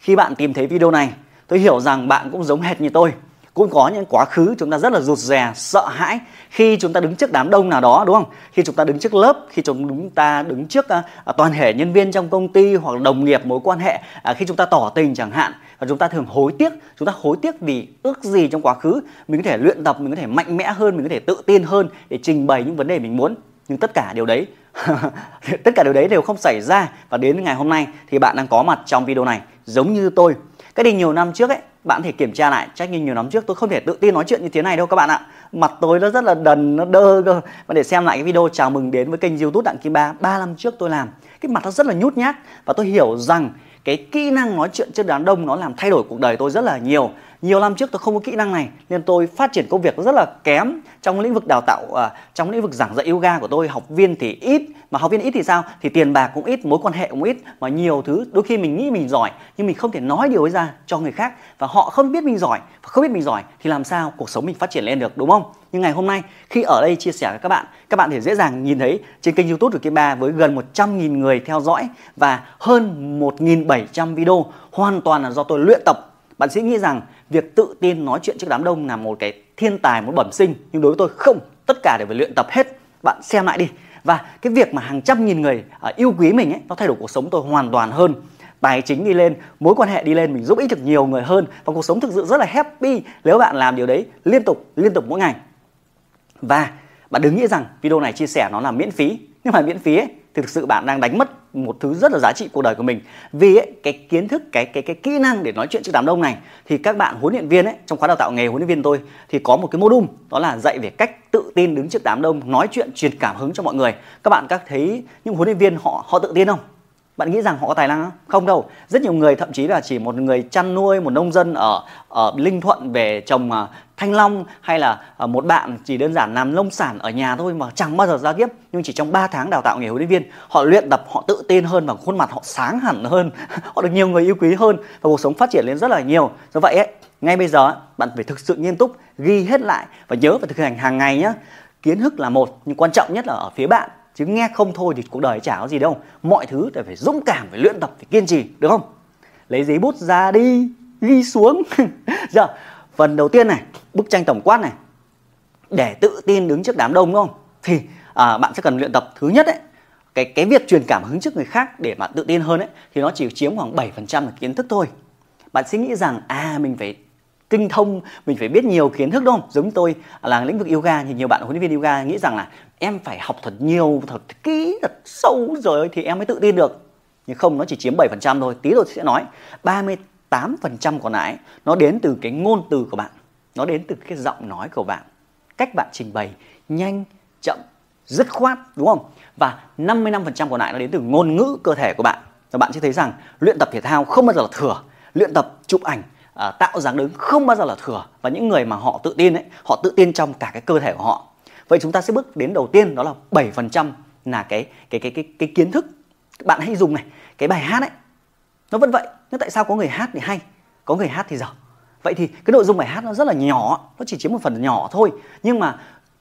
khi bạn tìm thấy video này, tôi hiểu rằng bạn cũng giống hệt như tôi. Cũng có những quá khứ chúng ta rất là rụt rè sợ hãi khi chúng ta đứng trước đám đông nào đó đúng không? Khi chúng ta đứng trước lớp khi chúng ta đứng trước uh, toàn thể nhân viên trong công ty hoặc đồng nghiệp mối quan hệ uh, khi chúng ta tỏ tình chẳng hạn và chúng ta thường hối tiếc chúng ta hối tiếc vì ước gì trong quá khứ mình có thể luyện tập mình có thể mạnh mẽ hơn mình có thể tự tin hơn để trình bày những vấn đề mình muốn. Nhưng tất cả điều đấy tất cả điều đấy đều không xảy ra. Và đến ngày hôm nay thì bạn đang có mặt trong video này giống như tôi. Cái đi nhiều năm trước ấy, bạn thể kiểm tra lại trách như nhiều năm trước tôi không thể tự tin nói chuyện như thế này đâu các bạn ạ. Mặt tôi nó rất là đần, nó đơ cơ. Và để xem lại cái video chào mừng đến với kênh youtube đặng kim ba. Ba năm trước tôi làm, cái mặt nó rất là nhút nhát. Và tôi hiểu rằng cái kỹ năng nói chuyện trước đám đông nó làm thay đổi cuộc đời tôi rất là nhiều nhiều năm trước tôi không có kỹ năng này nên tôi phát triển công việc rất là kém trong lĩnh vực đào tạo uh, trong lĩnh vực giảng dạy yoga của tôi. Học viên thì ít mà học viên ít thì sao? Thì tiền bạc cũng ít mối quan hệ cũng ít mà nhiều thứ đôi khi mình nghĩ mình giỏi nhưng mình không thể nói điều ấy ra cho người khác. Và họ không biết mình giỏi và không biết mình giỏi thì làm sao cuộc sống mình phát triển lên được đúng không? Nhưng ngày hôm nay khi ở đây chia sẻ với các bạn các bạn thể dễ dàng nhìn thấy trên kênh youtube của Kim Ba với gần 100.000 người theo dõi và hơn 1.700 video. Hoàn toàn là do tôi luyện tập bạn sẽ nghĩ rằng việc tự tin nói chuyện trước đám đông là một cái thiên tài một bẩm sinh nhưng đối với tôi không. Tất cả đều phải luyện tập hết. Bạn xem lại đi. Và cái việc mà hàng trăm nghìn người uh, yêu quý mình ấy nó thay đổi cuộc sống tôi hoàn toàn hơn. Tài chính đi lên mối quan hệ đi lên mình giúp ích được nhiều người hơn và cuộc sống thực sự rất là happy. Nếu bạn làm điều đấy liên tục liên tục mỗi ngày. Và bạn đừng nghĩ rằng video này chia sẻ nó là miễn phí. Nhưng mà miễn phí ấy, thì thực sự bạn đang đánh mất một thứ rất là giá trị cuộc đời của mình. Vì ấy, cái kiến thức cái cái cái kỹ năng để nói chuyện trước đám đông này thì các bạn huấn luyện viên ấy trong khóa đào tạo nghề huấn luyện viên tôi thì có một cái module đó là dạy về cách tự tin đứng trước đám đông nói chuyện truyền cảm hứng cho mọi người. Các bạn các thấy những huấn luyện viên họ họ tự tin không? Bạn nghĩ rằng họ có tài năng không? Không đâu. Rất nhiều người thậm chí là chỉ một người chăn nuôi, một nông dân ở ở Linh Thuận về trồng uh, thanh long hay là uh, một bạn chỉ đơn giản làm nông sản ở nhà thôi mà chẳng bao giờ giao tiếp nhưng chỉ trong 3 tháng đào tạo nghề huấn luyện viên họ luyện tập họ tự tin hơn và khuôn mặt họ sáng hẳn hơn. Họ được nhiều người yêu quý hơn và cuộc sống phát triển lên rất là nhiều. Do vậy ấy ngay bây giờ bạn phải thực sự nghiêm túc ghi hết lại và nhớ và thực hành hàng ngày nhé kiến thức là một nhưng quan trọng nhất là ở phía bạn chứ nghe không thôi thì cuộc đời chả có gì đâu. Mọi thứ đều phải dũng cảm phải luyện tập phải kiên trì được không? Lấy giấy bút ra đi ghi xuống. Giờ phần đầu tiên này bức tranh tổng quát này. Để tự tin đứng trước đám đông đúng không? Thì à, bạn sẽ cần luyện tập. Thứ nhất đấy cái cái việc truyền cảm hứng trước người khác để bạn tự tin hơn ấy thì nó chỉ chiếm khoảng 7% là kiến thức thôi. Bạn sẽ nghĩ rằng à mình phải tinh thông mình phải biết nhiều kiến thức đúng không? Giống tôi là lĩnh vực yoga thì nhiều bạn huấn luyện viên yoga nghĩ rằng là em phải học thật nhiều thật kỹ thật sâu rồi thì em mới tự tin được. Nhưng không nó chỉ chiếm 7% thôi. Tí rồi sẽ nói 38% còn lại nó đến từ cái ngôn từ của bạn. Nó đến từ cái giọng nói của bạn. Cách bạn trình bày nhanh chậm dứt khoát đúng không? Và 55% còn lại nó đến từ ngôn ngữ cơ thể của bạn. Và bạn sẽ thấy rằng luyện tập thể thao không bao giờ là thừa. Luyện tập chụp ảnh à, tạo dáng đứng không bao giờ là thừa. Và những người mà họ tự tin ấy họ tự tin trong cả cái cơ thể của họ vậy chúng ta sẽ bước đến đầu tiên đó là 7% là cái cái cái cái cái kiến thức. Bạn hãy dùng này cái bài hát ấy nó vẫn vậy. Nhưng tại sao có người hát thì hay có người hát thì dở. Vậy thì cái nội dung bài hát nó rất là nhỏ nó chỉ chiếm một phần nhỏ thôi. Nhưng mà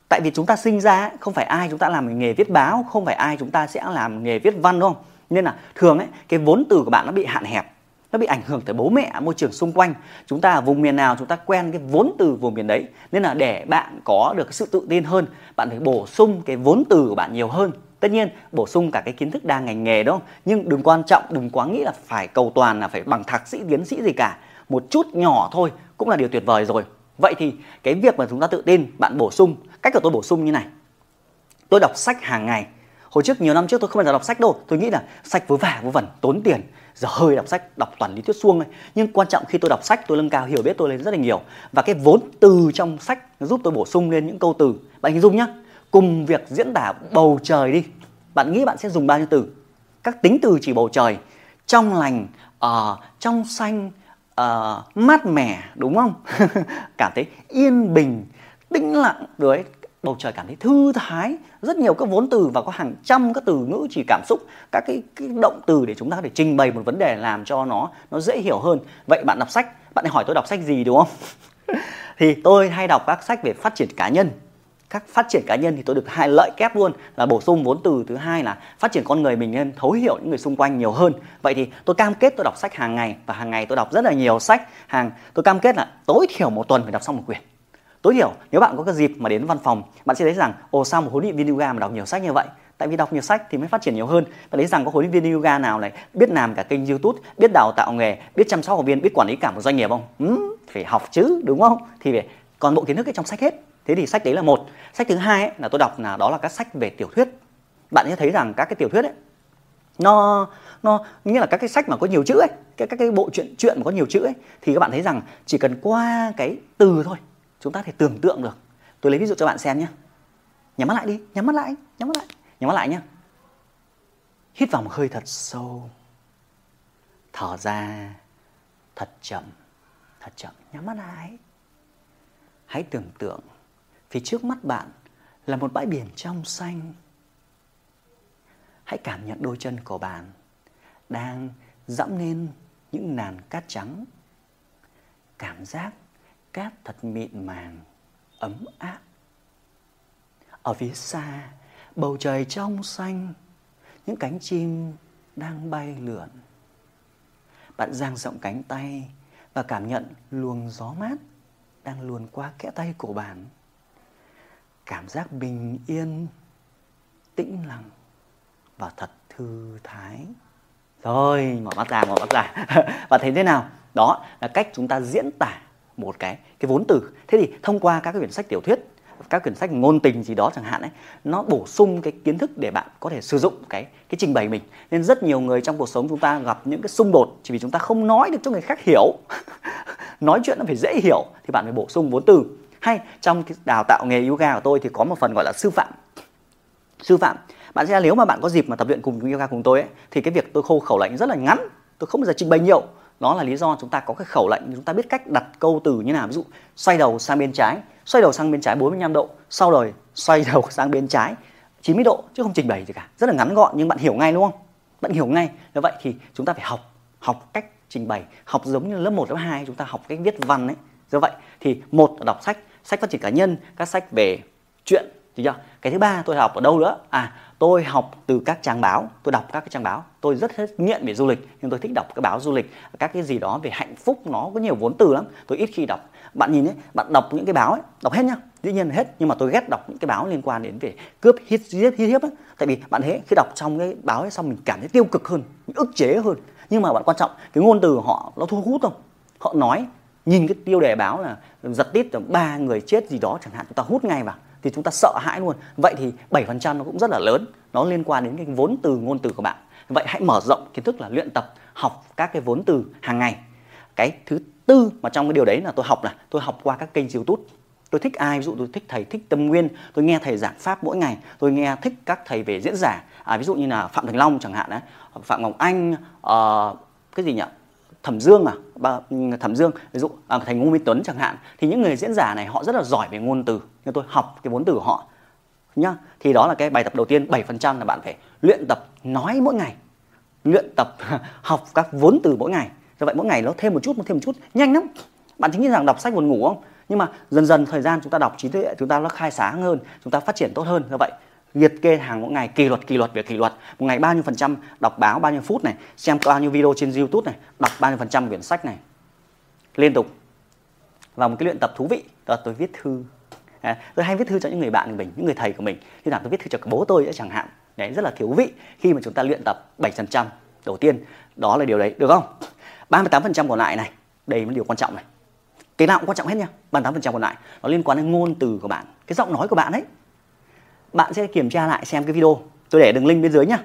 tại vì chúng ta sinh ra ấy, không phải ai chúng ta làm nghề viết báo không phải ai chúng ta sẽ làm nghề viết văn đúng không nên là thường ấy cái vốn từ của bạn nó bị hạn hẹp nó bị ảnh hưởng tới bố mẹ, môi trường xung quanh. Chúng ta ở vùng miền nào, chúng ta quen cái vốn từ vùng miền đấy. Nên là để bạn có được sự tự tin hơn, bạn phải bổ sung cái vốn từ của bạn nhiều hơn. Tất nhiên, bổ sung cả cái kiến thức đa ngành nghề đó, nhưng đừng quan trọng, đừng quá nghĩ là phải cầu toàn, là phải bằng thạc sĩ, tiến sĩ gì cả. Một chút nhỏ thôi, cũng là điều tuyệt vời rồi. Vậy thì cái việc mà chúng ta tự tin, bạn bổ sung, cách của tôi bổ sung như này. Tôi đọc sách hàng ngày. Hồi trước, nhiều năm trước tôi không bao giờ đọc sách đâu. Tôi nghĩ là sách vớ vả, vớ vẩn, tốn tiền giờ hơi đọc sách đọc toàn lý thuyết suông thôi nhưng quan trọng khi tôi đọc sách tôi nâng cao hiểu biết tôi lên rất là nhiều. Và cái vốn từ trong sách giúp tôi bổ sung lên những câu từ. Bạn hình dung nhá. Cùng việc diễn tả bầu trời đi. Bạn nghĩ bạn sẽ dùng bao nhiêu từ? Các tính từ chỉ bầu trời. Trong lành uh, trong xanh uh, mát mẻ đúng không? Cảm thấy yên bình tĩnh lặng rồi bầu trời cảm thấy thư thái rất nhiều các vốn từ và có hàng trăm các từ ngữ chỉ cảm xúc các cái, cái động từ để chúng ta có thể trình bày một vấn đề làm cho nó nó dễ hiểu hơn. Vậy bạn đọc sách bạn hỏi tôi đọc sách gì đúng không? Thì tôi hay đọc các sách về phát triển cá nhân. Các phát triển cá nhân thì tôi được hai lợi kép luôn là bổ sung vốn từ. Thứ hai là phát triển con người mình nên thấu hiểu những người xung quanh nhiều hơn. Vậy thì tôi cam kết tôi đọc sách hàng ngày và hàng ngày tôi đọc rất là nhiều sách. Hàng tôi cam kết là tối thiểu một tuần phải đọc xong một quyển tối thiểu nếu bạn có cái dịp mà đến văn phòng bạn sẽ thấy rằng ồ sao một huấn luyện viên yoga mà đọc nhiều sách như vậy? Tại vì đọc nhiều sách thì mới phát triển nhiều hơn. Và thấy rằng có huấn luyện viên yoga nào này biết làm cả kênh youtube biết đào tạo nghề biết chăm sóc học viên biết quản lý cả một doanh nghiệp không? Ừ, phải học chứ đúng không? Thì phải còn bộ kiến thức ở trong sách hết. Thế thì sách đấy là một. Sách thứ hai ấy, là tôi đọc là đó là các sách về tiểu thuyết. Bạn sẽ thấy rằng các cái tiểu thuyết ấy nó nó nghĩa là các cái sách mà có nhiều chữ ấy các các cái bộ truyện truyện mà có nhiều chữ ấy thì các bạn thấy rằng chỉ cần qua cái từ thôi chúng ta thể tưởng tượng được. Tôi lấy ví dụ cho bạn xem nhé nhắm mắt lại đi, nhắm mắt lại, nhắm mắt lại, nhắm mắt lại nhé hít vào một hơi thật sâu. Thở ra. Thật chậm thật chậm. Nhắm mắt lại. Hãy tưởng tượng, phía trước mắt bạn là một bãi biển trong xanh. Hãy cảm nhận đôi chân của bạn đang dẫm lên những nàn cát trắng. Cảm giác cát thật mịn màng, ấm áp. Ở phía xa, bầu trời trong xanh, những cánh chim đang bay lượn. Bạn dang rộng cánh tay và cảm nhận luồng gió mát đang luồn qua kẽ tay của bạn. Cảm giác bình yên, tĩnh lặng và thật thư thái. Rồi, mở mắt ra, mở mắt ra. Và thấy thế nào? Đó là cách chúng ta diễn tả một cái cái vốn từ. Thế thì thông qua các cái quyển sách tiểu thuyết các quyển sách ngôn tình gì đó chẳng hạn ấy nó bổ sung cái kiến thức để bạn có thể sử dụng cái cái trình bày mình. Nên rất nhiều người trong cuộc sống chúng ta gặp những cái xung đột chỉ vì chúng ta không nói được cho người khác hiểu. Nói chuyện nó phải dễ hiểu thì bạn phải bổ sung vốn từ. Hay trong cái đào tạo nghề yoga của tôi thì có một phần gọi là sư phạm. Sư phạm. Bạn sẽ nếu mà bạn có dịp mà tập luyện cùng yoga cùng tôi ấy, thì cái việc tôi khâu khẩu lệnh rất là ngắn. Tôi không bao giờ trình bày nhiều đó là lý do chúng ta có cái khẩu lệnh chúng ta biết cách đặt câu từ như nào. Ví dụ xoay đầu sang bên trái xoay đầu sang bên trái 45 độ sau rồi xoay đầu sang bên trái 90 độ chứ không trình bày gì cả. Rất là ngắn gọn nhưng bạn hiểu ngay đúng không? Bạn hiểu ngay. Như vậy thì chúng ta phải học học cách trình bày học giống như lớp 1, lớp 2 chúng ta học cách viết văn ấy. Do vậy thì một là đọc sách sách phát triển cá nhân các sách về chuyện thì chưa cái thứ ba tôi học ở đâu nữa? À tôi học từ các trang báo. Tôi đọc các cái trang báo. Tôi rất hết nghiện về du lịch, nhưng tôi thích đọc các báo du lịch, các cái gì đó về hạnh phúc, nó có nhiều vốn từ lắm. Tôi ít khi đọc. Bạn nhìn ấy, bạn đọc những cái báo ấy, đọc hết nhá. Dĩ nhiên hết, nhưng mà tôi ghét đọc những cái báo liên quan đến về cướp hít giết hít hiếp ấy tại vì bạn thấy khi đọc trong cái báo ấy xong mình cảm thấy tiêu cực hơn ức chế hơn. Nhưng mà bạn quan trọng, cái ngôn từ họ nó thu hút không? Họ nói, nhìn cái tiêu đề báo là giật tít ba người chết gì đó chẳng hạn, chúng ta hút ngay vào thì chúng ta sợ hãi luôn. Vậy thì 7% nó cũng rất là lớn. Nó liên quan đến cái vốn từ ngôn từ của bạn. Vậy hãy mở rộng kiến thức là luyện tập học các cái vốn từ hàng ngày. Cái thứ tư mà trong cái điều đấy là tôi học là tôi học qua các kênh youtube. Tôi thích ai? Ví dụ tôi thích thầy thích tâm nguyên. Tôi nghe thầy giảng pháp mỗi ngày. Tôi nghe thích các thầy về diễn giả. À, ví dụ như là phạm thành long chẳng hạn đấy phạm ngọc anh uh, cái gì nhỉ thẩm dương à? Thẩm dương ví dụ à, thành ngô minh tuấn chẳng hạn. Thì những người diễn giả này họ rất là giỏi về ngôn từ. Nhưng tôi học cái vốn từ của họ nhá. Thì đó là cái bài tập đầu tiên 7% là bạn phải luyện tập nói mỗi ngày. Luyện tập học các vốn từ mỗi ngày. Do vậy mỗi ngày nó thêm một chút một thêm một chút nhanh lắm. Bạn chính nghĩ rằng đọc sách buồn ngủ không? Nhưng mà dần dần thời gian chúng ta đọc trí tuệ chúng ta nó khai sáng hơn chúng ta phát triển tốt hơn. Do vậy liệt kê hàng mỗi ngày kỷ luật kỷ luật việc kỷ luật. Một ngày bao nhiêu phần trăm đọc báo bao nhiêu phút này xem bao nhiêu video trên youtube này đọc bao nhiêu phần trăm quyển sách này. Liên tục. Và một cái luyện tập thú vị đó là tôi viết thư. À, tôi hay viết thư cho những người bạn của mình những người thầy của mình. Khi nào tôi viết thư cho bố tôi ấy, chẳng hạn. Đấy rất là thú vị khi mà chúng ta luyện tập 7% đầu tiên đó là điều đấy được không? 38% còn lại này đây là điều quan trọng này. Cái nào cũng quan trọng hết nha 38% còn lại. Nó liên quan đến ngôn từ của bạn cái giọng nói của bạn ấy bạn sẽ kiểm tra lại xem cái video. Tôi để đường link bên dưới nhá.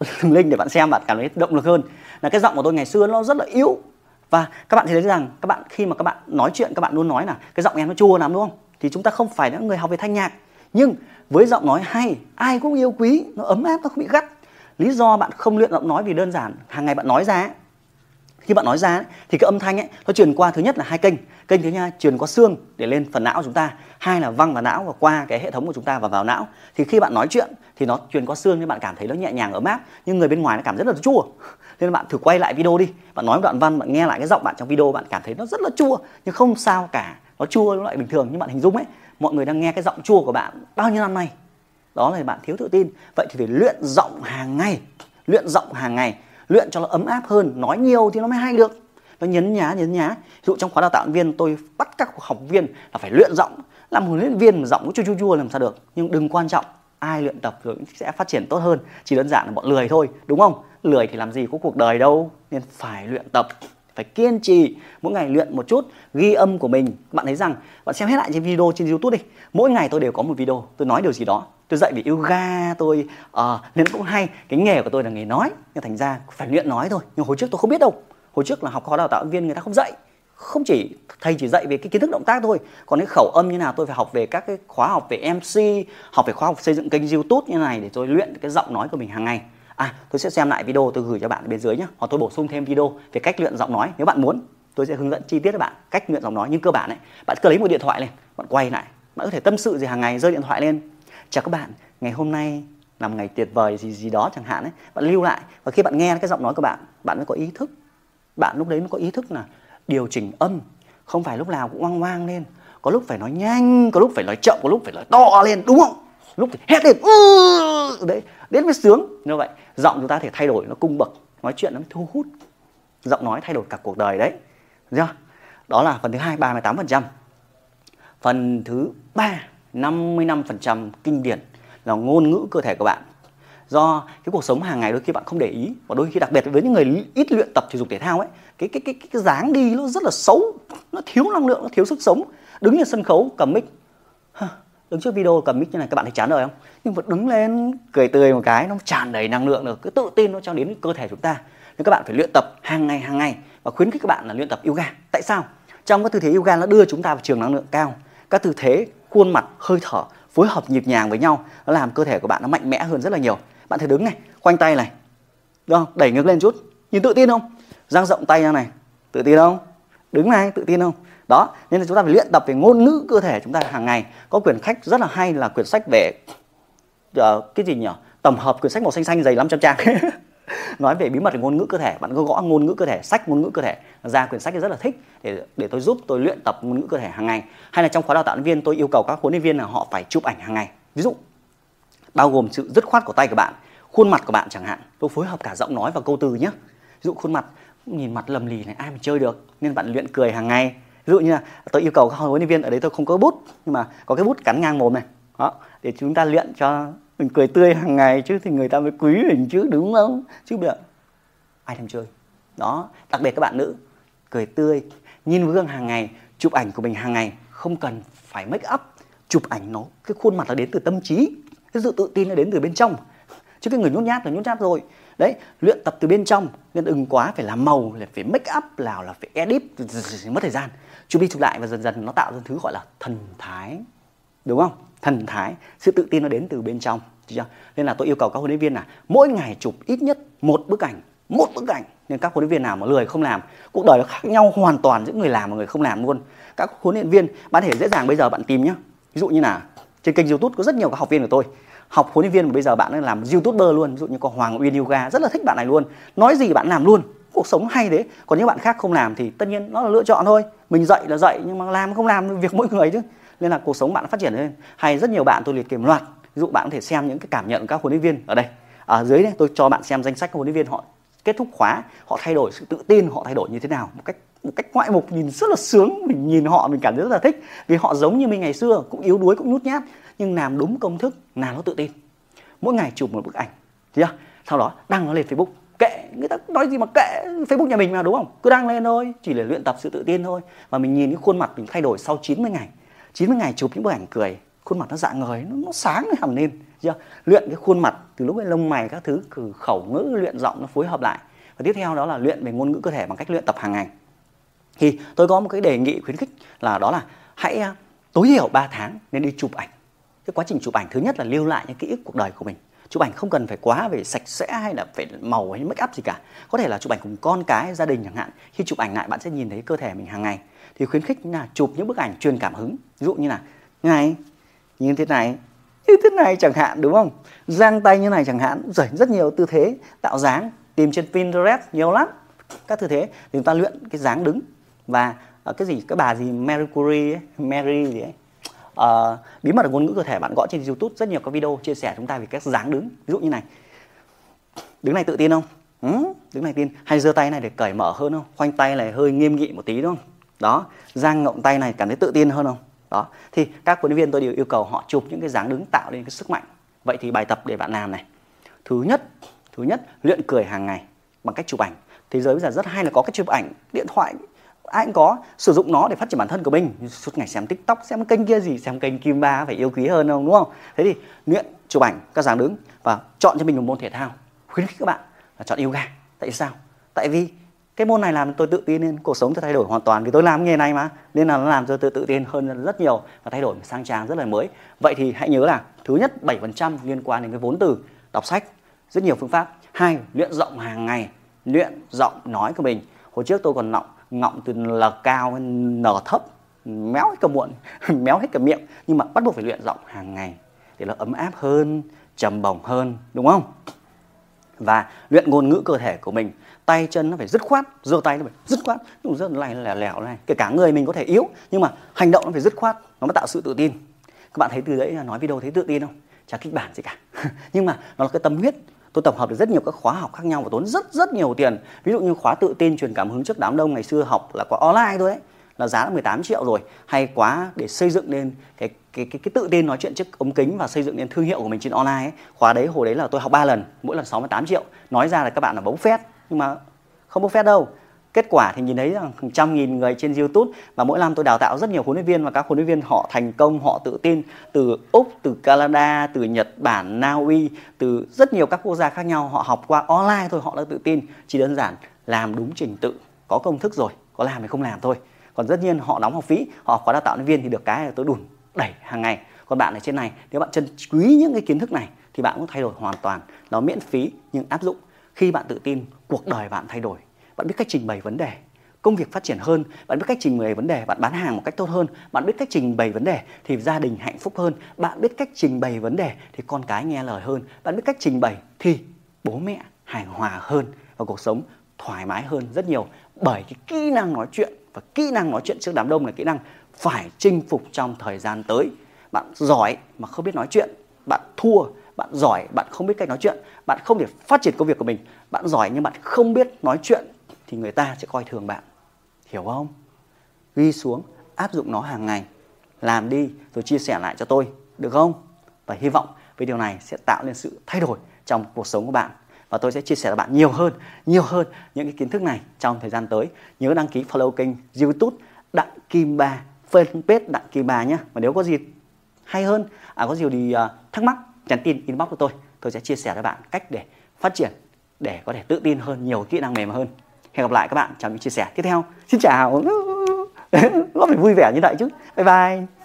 Đường link để bạn xem, bạn cảm thấy động lực hơn. Là cái giọng của tôi ngày xưa nó rất là yếu. Và các bạn thấy rằng, các bạn khi mà các bạn nói chuyện, các bạn luôn nói là cái giọng em nó chua lắm, đúng không? Thì chúng ta không phải là người học về thanh nhạc. Nhưng với giọng nói hay, ai cũng yêu quý, nó ấm áp, nó không bị gắt. Lý do bạn không luyện giọng nói vì đơn giản, hàng ngày bạn nói ra khi bạn nói ra thì cái âm thanh ấy, nó truyền qua thứ nhất là hai kênh. Kênh thứ hai, truyền qua xương để lên phần não của chúng ta. Hai là văng vào não và qua cái hệ thống của chúng ta và vào não. Thì khi bạn nói chuyện, thì nó truyền qua xương nên bạn cảm thấy nó nhẹ nhàng ấm áp. Nhưng người bên ngoài nó cảm rất là chua. Nên bạn thử quay lại video đi. Bạn nói một đoạn văn, bạn nghe lại cái giọng bạn trong video, bạn cảm thấy nó rất là chua. Nhưng không sao cả. Nó chua nó lại bình thường. Nhưng bạn hình dung ấy, mọi người đang nghe cái giọng chua của bạn bao nhiêu năm nay? Đó là bạn thiếu tự tin. Vậy thì phải luyện giọng hàng ngày. Luyện giọng hàng ngày luyện cho nó ấm áp hơn, nói nhiều thì nó mới hay được. Nó nhấn nhá nhấn nhá. Ví dụ trong khóa đào tạo viên, tôi bắt các học viên là phải luyện giọng, làm huấn luyện viên mà giọng cứ chua chua chua làm sao được. Nhưng đừng quan trọng ai luyện tập rồi sẽ phát triển tốt hơn, chỉ đơn giản là bọn lười thôi, đúng không? Lười thì làm gì có cuộc đời đâu, nên phải luyện tập, phải kiên trì. Mỗi ngày luyện một chút ghi âm của mình. Bạn thấy rằng, bạn xem hết lại trên video, trên youtube đi. Mỗi ngày tôi đều có một video, tôi nói điều gì đó tôi dạy về yoga tôi uh, nên cũng hay. Cái nghề của tôi là nghề nói nhưng thành ra phải luyện nói thôi. Nhưng hồi trước tôi không biết đâu. Hồi trước là học khóa đào tạo viên người ta không dạy. Không chỉ thầy chỉ dạy về cái kiến thức động tác thôi. Còn cái khẩu âm như nào tôi phải học về các cái khóa học về mc học về khóa học xây dựng kênh youtube như này để tôi luyện cái giọng nói của mình hàng ngày. À tôi sẽ xem lại video tôi gửi cho bạn ở bên dưới nhé hoặc tôi bổ sung thêm video về cách luyện giọng nói. Nếu bạn muốn tôi sẽ hướng dẫn chi tiết cho bạn cách luyện giọng nói. Nhưng cơ bản này bạn cứ lấy một điện thoại lên bạn quay lại. Bạn có thể tâm sự gì hàng ngày rơi điện thoại lên chào các bạn ngày hôm nay là một ngày tuyệt vời gì gì đó chẳng hạn ấy. Bạn lưu lại và khi bạn nghe cái giọng nói của bạn bạn mới có ý thức. Bạn lúc đấy mới có ý thức là điều chỉnh âm không phải lúc nào cũng oang oang lên. Có lúc phải nói nhanh có lúc phải nói chậm có lúc phải nói to lên đúng không? Lúc thì hét lên ừ, đấy đến mới sướng. Như vậy giọng chúng ta thể thay đổi nó cung bậc nói chuyện nó thu hút. Giọng nói thay đổi cả cuộc đời đấy chưa? Đó là phần thứ hai 38% phần thứ ba 55% kinh điển là ngôn ngữ cơ thể của bạn. Do cái cuộc sống hàng ngày đôi khi bạn không để ý, và đôi khi đặc biệt với những người ít luyện tập thể dục thể thao ấy, cái cái cái cái dáng đi nó rất là xấu, nó thiếu năng lượng, nó thiếu sức sống. Đứng trên sân khấu, cầm mic. Đứng trước video cầm mic như này, các bạn thấy chán đời không? Nhưng mà đứng lên, cười tươi một cái, nó tràn đầy năng lượng được cái tự tin nó cho đến cơ thể chúng ta. Nên các bạn phải luyện tập hàng ngày hàng ngày, và khuyến khích các bạn là luyện tập yoga. Tại sao? Trong các tư thế yoga nó đưa chúng ta vào trường năng lượng cao. Các tư thế khuôn mặt hơi thở phối hợp nhịp nhàng với nhau nó làm cơ thể của bạn nó mạnh mẽ hơn rất là nhiều. Bạn thử đứng này khoanh tay này đúng không? Đẩy ngược lên chút. Nhìn tự tin không? Dang rộng tay ra này tự tin không? Đứng này tự tin không? Đó nên là chúng ta phải luyện tập về ngôn ngữ cơ thể chúng ta hàng ngày. Có quyển sách rất là hay là quyển sách về uh, cái gì nhỉ? Tổng hợp quyển sách màu xanh xanh dày 500 trang nói về bí mật ngôn ngữ cơ thể, bạn có gõ ngôn ngữ cơ thể, sách ngôn ngữ cơ thể. Ra quyển sách rất là thích để để tôi giúp tôi luyện tập ngôn ngữ cơ thể hàng ngày. Hay là trong khóa đào tạo viên, tôi yêu cầu các huấn luyện viên là họ phải chụp ảnh hàng ngày. Ví dụ, bao gồm sự dứt khoát của tay của bạn, khuôn mặt của bạn chẳng hạn. Tôi phối hợp cả giọng nói và câu từ nhé ví dụ khuôn mặt, nhìn mặt lầm lì này, ai mà chơi được? Nên bạn luyện cười hàng ngày. Ví dụ như là tôi yêu cầu các huấn luyện viên, ở đấy tôi không có bút, nhưng mà có cái bút cắn ngang mồm này. Đó, để chúng ta luyện cho mình cười tươi hàng ngày chứ thì người ta mới quý mình chứ, đúng không? Chứ bây giờ, ai thèm chơi? Đó, đặc biệt các bạn nữ, cười tươi, nhìn gương hàng ngày, chụp ảnh của mình hàng ngày, không cần phải make up, chụp ảnh nó, cái khuôn mặt nó đến từ tâm trí, cái sự tự tin nó đến từ bên trong. Chứ cái người nhút nhát là nhút nhát rồi. Đấy, luyện tập từ bên trong, nên đừng quá phải làm màu, là phải make up nào là phải edit, mất thời gian. Chụp đi chụp lại và dần dần nó tạo ra thứ gọi là thần thái, đúng không? Thần thái, sự tự tin nó đến từ bên trong chưa? nên là tôi yêu cầu các huấn luyện viên là mỗi ngày chụp ít nhất một bức ảnh, một bức ảnh. Nên các huấn luyện viên nào mà lười không làm, cuộc đời nó khác nhau hoàn toàn giữa người làm và người không làm luôn. Các huấn luyện viên, bạn thể dễ dàng bây giờ bạn tìm nhá. Ví dụ như là trên kênh youtube có rất nhiều các học viên của tôi. Học huấn luyện viên mà bây giờ bạn đang làm youtuber luôn. Ví dụ như có hoàng uyên yoga rất là thích bạn này luôn. Nói gì bạn làm luôn. Cuộc sống hay đấy. còn những bạn khác không làm thì tất nhiên nó là lựa chọn thôi. Mình dạy là dạy, nhưng mà làm không làm việc mỗi người chứ nên là cuộc sống bạn phát triển lên. Hay rất nhiều bạn tôi liệt kê một loạt. Ví dụ bạn có thể xem những cái cảm nhận của các huấn luyện viên ở đây. Ở dưới đây, tôi cho bạn xem danh sách các huấn luyện viên họ kết thúc khóa, họ thay đổi sự tự tin, họ thay đổi như thế nào. Một cách một cách ngoại mục, nhìn rất là sướng. Mình nhìn họ, mình cảm thấy rất là thích. Vì họ giống như mình ngày xưa, cũng yếu đuối, cũng nhút nhát. Nhưng làm đúng công thức, làm nó tự tin. Mỗi ngày chụp một bức ảnh. Chưa? Sau đó, đăng nó lên facebook. Kệ, người ta nói gì mà kệ facebook nhà mình mà, đúng không? Cứ đăng lên thôi. Chỉ để luyện tập sự tự tin thôi. Và mình nhìn cái khuôn mặt mình thay đổi sau 90 ngày. 90 ngày chụp những bức ảnh cười khuôn mặt nó dạng người nó, nó sáng hẳn lên chưa? Luyện cái khuôn mặt từ lúc cái lông mày các thứ cử khẩu ngữ luyện giọng nó phối hợp lại. Và tiếp theo đó là luyện về ngôn ngữ cơ thể bằng cách luyện tập hàng ngày. Thì tôi có một cái đề nghị khuyến khích là đó là hãy à, tối thiểu 3 tháng nên đi chụp ảnh. Cái quá trình chụp ảnh thứ nhất là lưu lại những ký ức cuộc đời của mình. Chụp ảnh không cần phải quá về sạch sẽ hay là phải màu hay make up gì cả. Có thể là chụp ảnh cùng con cái gia đình chẳng hạn. Khi chụp ảnh lại bạn sẽ nhìn thấy cơ thể mình hàng ngày thì khuyến khích là chụp những bức ảnh truyền cảm hứng. Ví dụ như là này như thế này như thế này chẳng hạn đúng không? Giang tay như này chẳng hạn rồi rất nhiều tư thế tạo dáng tìm trên Pinterest nhiều lắm các tư thế. Thì chúng ta luyện cái dáng đứng và uh, cái gì cái bà gì Mary Curie ấy, Mary gì ấy. Uh, bí mật ngôn ngữ cơ thể bạn gõ trên YouTube rất nhiều các video chia sẻ chúng ta về các dáng đứng. Ví dụ như này đứng này tự tin không? Ừ, đứng này tin. Hay giơ tay này để cởi mở hơn không? Khoanh tay này hơi nghiêm nghị một tí đúng không? Đó, giang ngộng tay này cảm thấy tự tin hơn không? Đó, thì các huấn luyện viên tôi đều yêu cầu họ chụp những cái dáng đứng tạo nên cái sức mạnh. Vậy thì bài tập để bạn làm này. Thứ nhất thứ nhất, luyện cười hàng ngày bằng cách chụp ảnh. Thế giới bây giờ rất hay là có cái chụp ảnh, điện thoại, ai cũng có, sử dụng nó để phát triển bản thân của mình. Suốt ngày xem tiktok, xem kênh kia gì, xem kênh kim ba phải yêu quý hơn không, đúng không? Thế thì luyện, chụp ảnh, các dáng đứng và chọn cho mình một môn thể thao khuyến khích các bạn là chọn yoga. Tại sao? Tại vì cái môn này làm tôi tự tin lên cuộc sống tôi thay đổi hoàn toàn vì tôi làm nghề này mà. Nên là nó làm cho tôi tự tin hơn rất nhiều và thay đổi sang trang rất là mới. Vậy thì hãy nhớ là thứ nhất 7% liên quan đến cái vốn từ đọc sách. Rất nhiều phương pháp. Hai, luyện giọng hàng ngày. Luyện giọng nói của mình. Hồi trước tôi còn ngọng ngọng từ l cao n thấp. Méo hết cả muộn, méo hết cả miệng. Nhưng mà bắt buộc phải luyện giọng hàng ngày để nó ấm áp hơn, trầm bổng hơn, đúng không? Và luyện ngôn ngữ cơ thể của mình. Tay chân nó phải dứt khoát, giơ tay nó phải dứt khoát. Nhưng rất này lẻo lẻo này. Kể cả người mình có thể yếu, nhưng mà hành động nó phải dứt khoát, nó mới tạo sự tự tin. Các bạn thấy từ đấy là nói video thấy tự tin không? Chả kịch bản gì cả. Nhưng mà nó là cái tâm huyết. Tôi tổng hợp được rất nhiều các khóa học khác nhau và tốn rất rất nhiều tiền. Ví dụ như khóa tự tin, truyền cảm hứng trước đám đông ngày xưa học là có online thôi ấy là giá là 18 triệu rồi. Hay quá để xây dựng lên cái cái cái cái tự tin nói chuyện trước ống kính và xây dựng lên thương hiệu của mình trên online ấy. khóa đấy, hồi đấy là tôi học 3 lần, mỗi lần 68 triệu. Nói ra là các bạn là bóng phét, nhưng mà không bốc phét đâu. Kết quả thì nhìn thấy rằng hàng trăm nghìn người trên YouTube và mỗi năm tôi đào tạo rất nhiều huấn luyện viên và các huấn luyện viên họ thành công, họ tự tin từ úc, từ Canada, từ Nhật Bản, Na Uy, từ rất nhiều các quốc gia khác nhau. Họ học qua online thôi, họ đã tự tin. Chỉ đơn giản làm đúng trình tự, có công thức rồi, có làm hay không làm thôi còn tất nhiên họ đóng học phí, họ khóa đào tạo nhân viên thì được cái là tôi đùn đẩy hàng ngày. Còn bạn ở trên này, nếu bạn trân quý những cái kiến thức này thì bạn cũng thay đổi hoàn toàn. Nó miễn phí nhưng áp dụng. Khi bạn tự tin, cuộc đời bạn thay đổi. Bạn biết cách trình bày vấn đề, công việc phát triển hơn. Bạn biết cách trình bày vấn đề, bạn bán hàng một cách tốt hơn. Bạn biết cách trình bày vấn đề thì gia đình hạnh phúc hơn. Bạn biết cách trình bày vấn đề thì con cái nghe lời hơn. Bạn biết cách trình bày thì bố mẹ hài hòa hơn và cuộc sống thoải mái hơn rất nhiều. Bởi cái kỹ năng nói chuyện và kỹ năng nói chuyện trước đám đông là kỹ năng phải chinh phục trong thời gian tới. Bạn giỏi mà không biết nói chuyện, bạn thua, bạn giỏi, bạn không biết cách nói chuyện, bạn không thể phát triển công việc của mình. Bạn giỏi nhưng bạn không biết nói chuyện thì người ta sẽ coi thường bạn. Hiểu không? Ghi xuống, áp dụng nó hàng ngày. Làm đi, rồi chia sẻ lại cho tôi. Được không? Và hy vọng với điều này sẽ tạo nên sự thay đổi trong cuộc sống của bạn và tôi sẽ chia sẻ với bạn nhiều hơn nhiều hơn những cái kiến thức này trong thời gian tới. Nhớ đăng ký follow kênh youtube đặng kim ba fanpage đặng kim ba nhé. Và nếu có gì hay hơn à có gì thì uh, thắc mắc nhắn tin inbox của tôi. Tôi sẽ chia sẻ với bạn cách để phát triển để có thể tự tin hơn nhiều kỹ năng mềm hơn. Hẹn gặp lại các bạn trong những chia sẻ tiếp theo. Xin chào. Nó phải vui vẻ như vậy chứ. Bye bye.